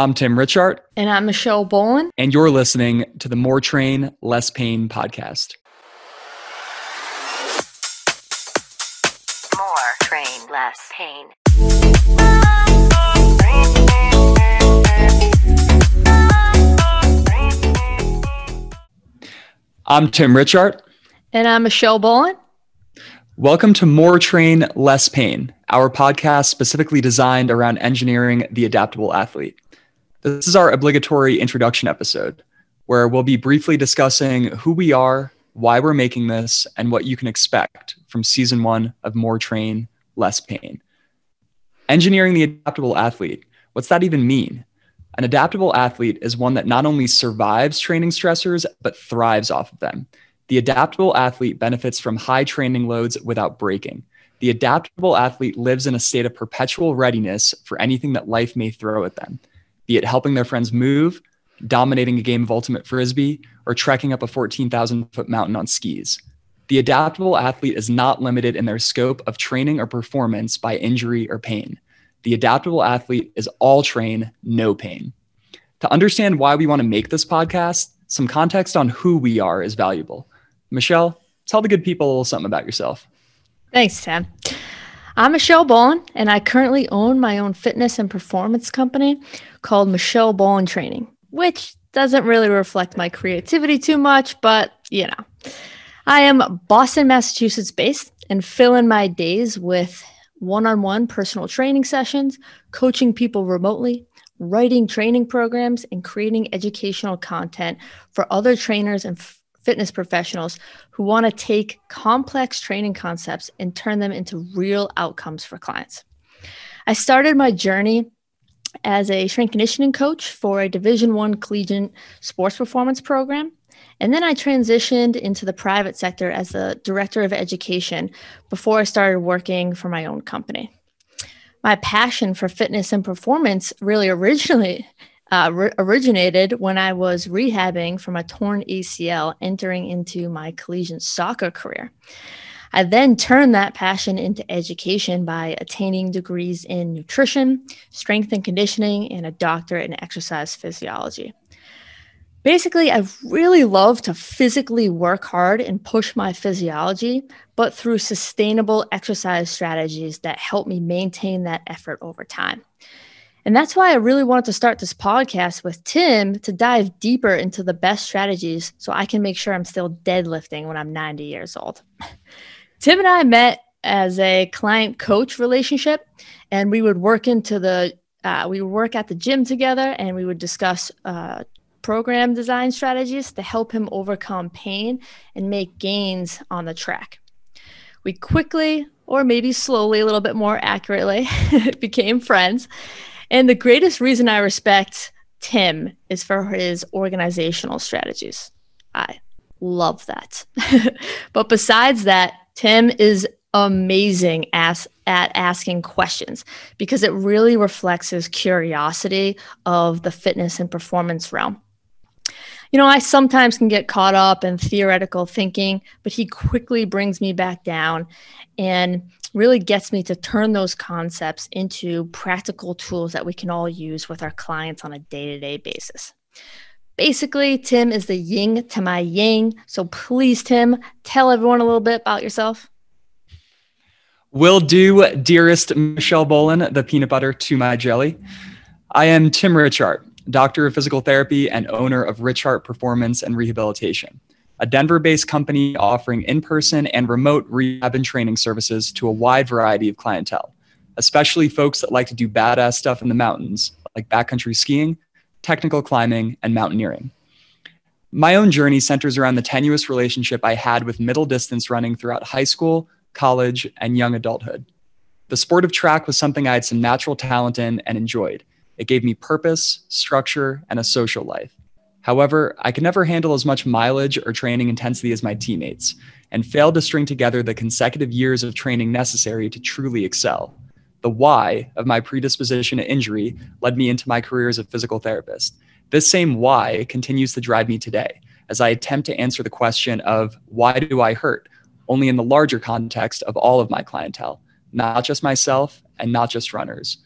I'm Tim Richart. And I'm Michelle Bolin. And you're listening to the More Train, Less Pain podcast. More Train, Less Pain. I'm Tim Richart. And I'm Michelle Bolin. Welcome to More Train, Less Pain, our podcast specifically designed around engineering the adaptable athlete. This is our obligatory introduction episode, where we'll be briefly discussing who we are, why we're making this, and what you can expect from season one of More Train, Less Pain. Engineering the adaptable athlete, what's that even mean? An adaptable athlete is one that not only survives training stressors, but thrives off of them. The adaptable athlete benefits from high training loads without breaking. The adaptable athlete lives in a state of perpetual readiness for anything that life may throw at them, be it helping their friends move, dominating a game of ultimate frisbee, or trekking up a 14,000 foot mountain on skis. The adaptable athlete is not limited in their scope of training or performance by injury or pain. The adaptable athlete is all train, no pain. To understand why we want to make this podcast, some context on who we are is valuable. Michelle, tell the good people a little something about yourself. Thanks, Tim. I'm Michelle Bolin, and I currently own my own fitness and performance company called Michelle Bolin Training, which doesn't really reflect my creativity too much, but you know. I am Boston, Massachusetts based and fill in my days with one on one personal training sessions, coaching people remotely, writing training programs, and creating educational content for other trainers and fitness professionals who want to take complex training concepts and turn them into real outcomes for clients. I started my journey as a strength conditioning coach for a division 1 collegiate sports performance program and then I transitioned into the private sector as the director of education before I started working for my own company. My passion for fitness and performance really originally uh, re- originated when I was rehabbing from a torn ACL entering into my collegiate soccer career. I then turned that passion into education by attaining degrees in nutrition, strength and conditioning, and a doctorate in exercise physiology. Basically, I really love to physically work hard and push my physiology, but through sustainable exercise strategies that help me maintain that effort over time. And that's why I really wanted to start this podcast with Tim to dive deeper into the best strategies so I can make sure I'm still deadlifting when I'm 90 years old. Tim and I met as a client coach relationship, and we would work into the uh, we would work at the gym together and we would discuss uh, program design strategies to help him overcome pain and make gains on the track. We quickly, or maybe slowly, a little bit more accurately, became friends and the greatest reason I respect Tim is for his organizational strategies. I love that. but besides that, Tim is amazing as, at asking questions because it really reflects his curiosity of the fitness and performance realm. You know, I sometimes can get caught up in theoretical thinking, but he quickly brings me back down and really gets me to turn those concepts into practical tools that we can all use with our clients on a day to day basis. Basically, Tim is the yin to my yang. So please, Tim, tell everyone a little bit about yourself. Will do, dearest Michelle Bolin, the peanut butter to my jelly. I am Tim Richart, doctor of physical therapy and owner of Richart Performance and Rehabilitation a Denver based company offering in person and remote rehab and training services to a wide variety of clientele, especially folks that like to do badass stuff in the mountains, like backcountry skiing, technical climbing, and mountaineering. My own journey centers around the tenuous relationship I had with middle distance running throughout high school, college, and young adulthood. The sport of track was something I had some natural talent in and enjoyed. It gave me purpose, structure, and a social life. However, I could never handle as much mileage or training intensity as my teammates, and failed to string together the consecutive years of training necessary to truly excel. The why of my predisposition to injury led me into my career as a physical therapist. This same why continues to drive me today as I attempt to answer the question of why do I hurt, only in the larger context of all of my clientele, not just myself and not just runners.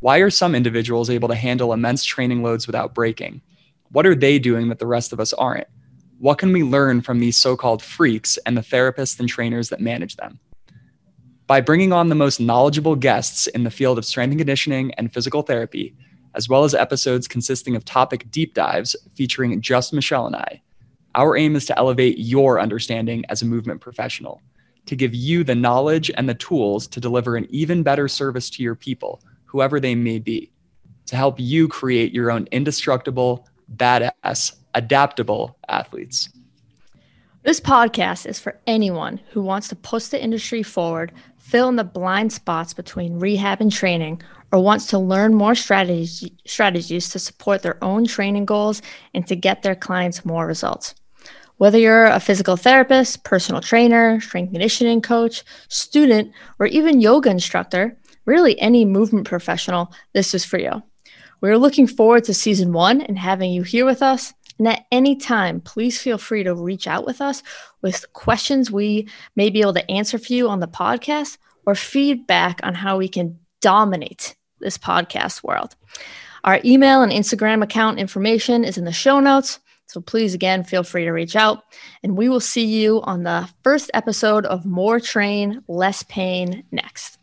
Why are some individuals able to handle immense training loads without breaking? What are they doing that the rest of us aren't? What can we learn from these so called freaks and the therapists and trainers that manage them? By bringing on the most knowledgeable guests in the field of strength and conditioning and physical therapy, as well as episodes consisting of topic deep dives featuring just Michelle and I, our aim is to elevate your understanding as a movement professional, to give you the knowledge and the tools to deliver an even better service to your people, whoever they may be, to help you create your own indestructible, badass, adaptable athletes. This podcast is for anyone who wants to push the industry forward, fill in the blind spots between rehab and training, or wants to learn more strategies, strategies to support their own training goals and to get their clients more results. Whether you're a physical therapist, personal trainer, strength conditioning coach, student, or even yoga instructor, really any movement professional, this is for you. We're looking forward to season one and having you here with us. And at any time, please feel free to reach out with us with questions we may be able to answer for you on the podcast or feedback on how we can dominate this podcast world. Our email and Instagram account information is in the show notes. So please, again, feel free to reach out. And we will see you on the first episode of More Train, Less Pain next.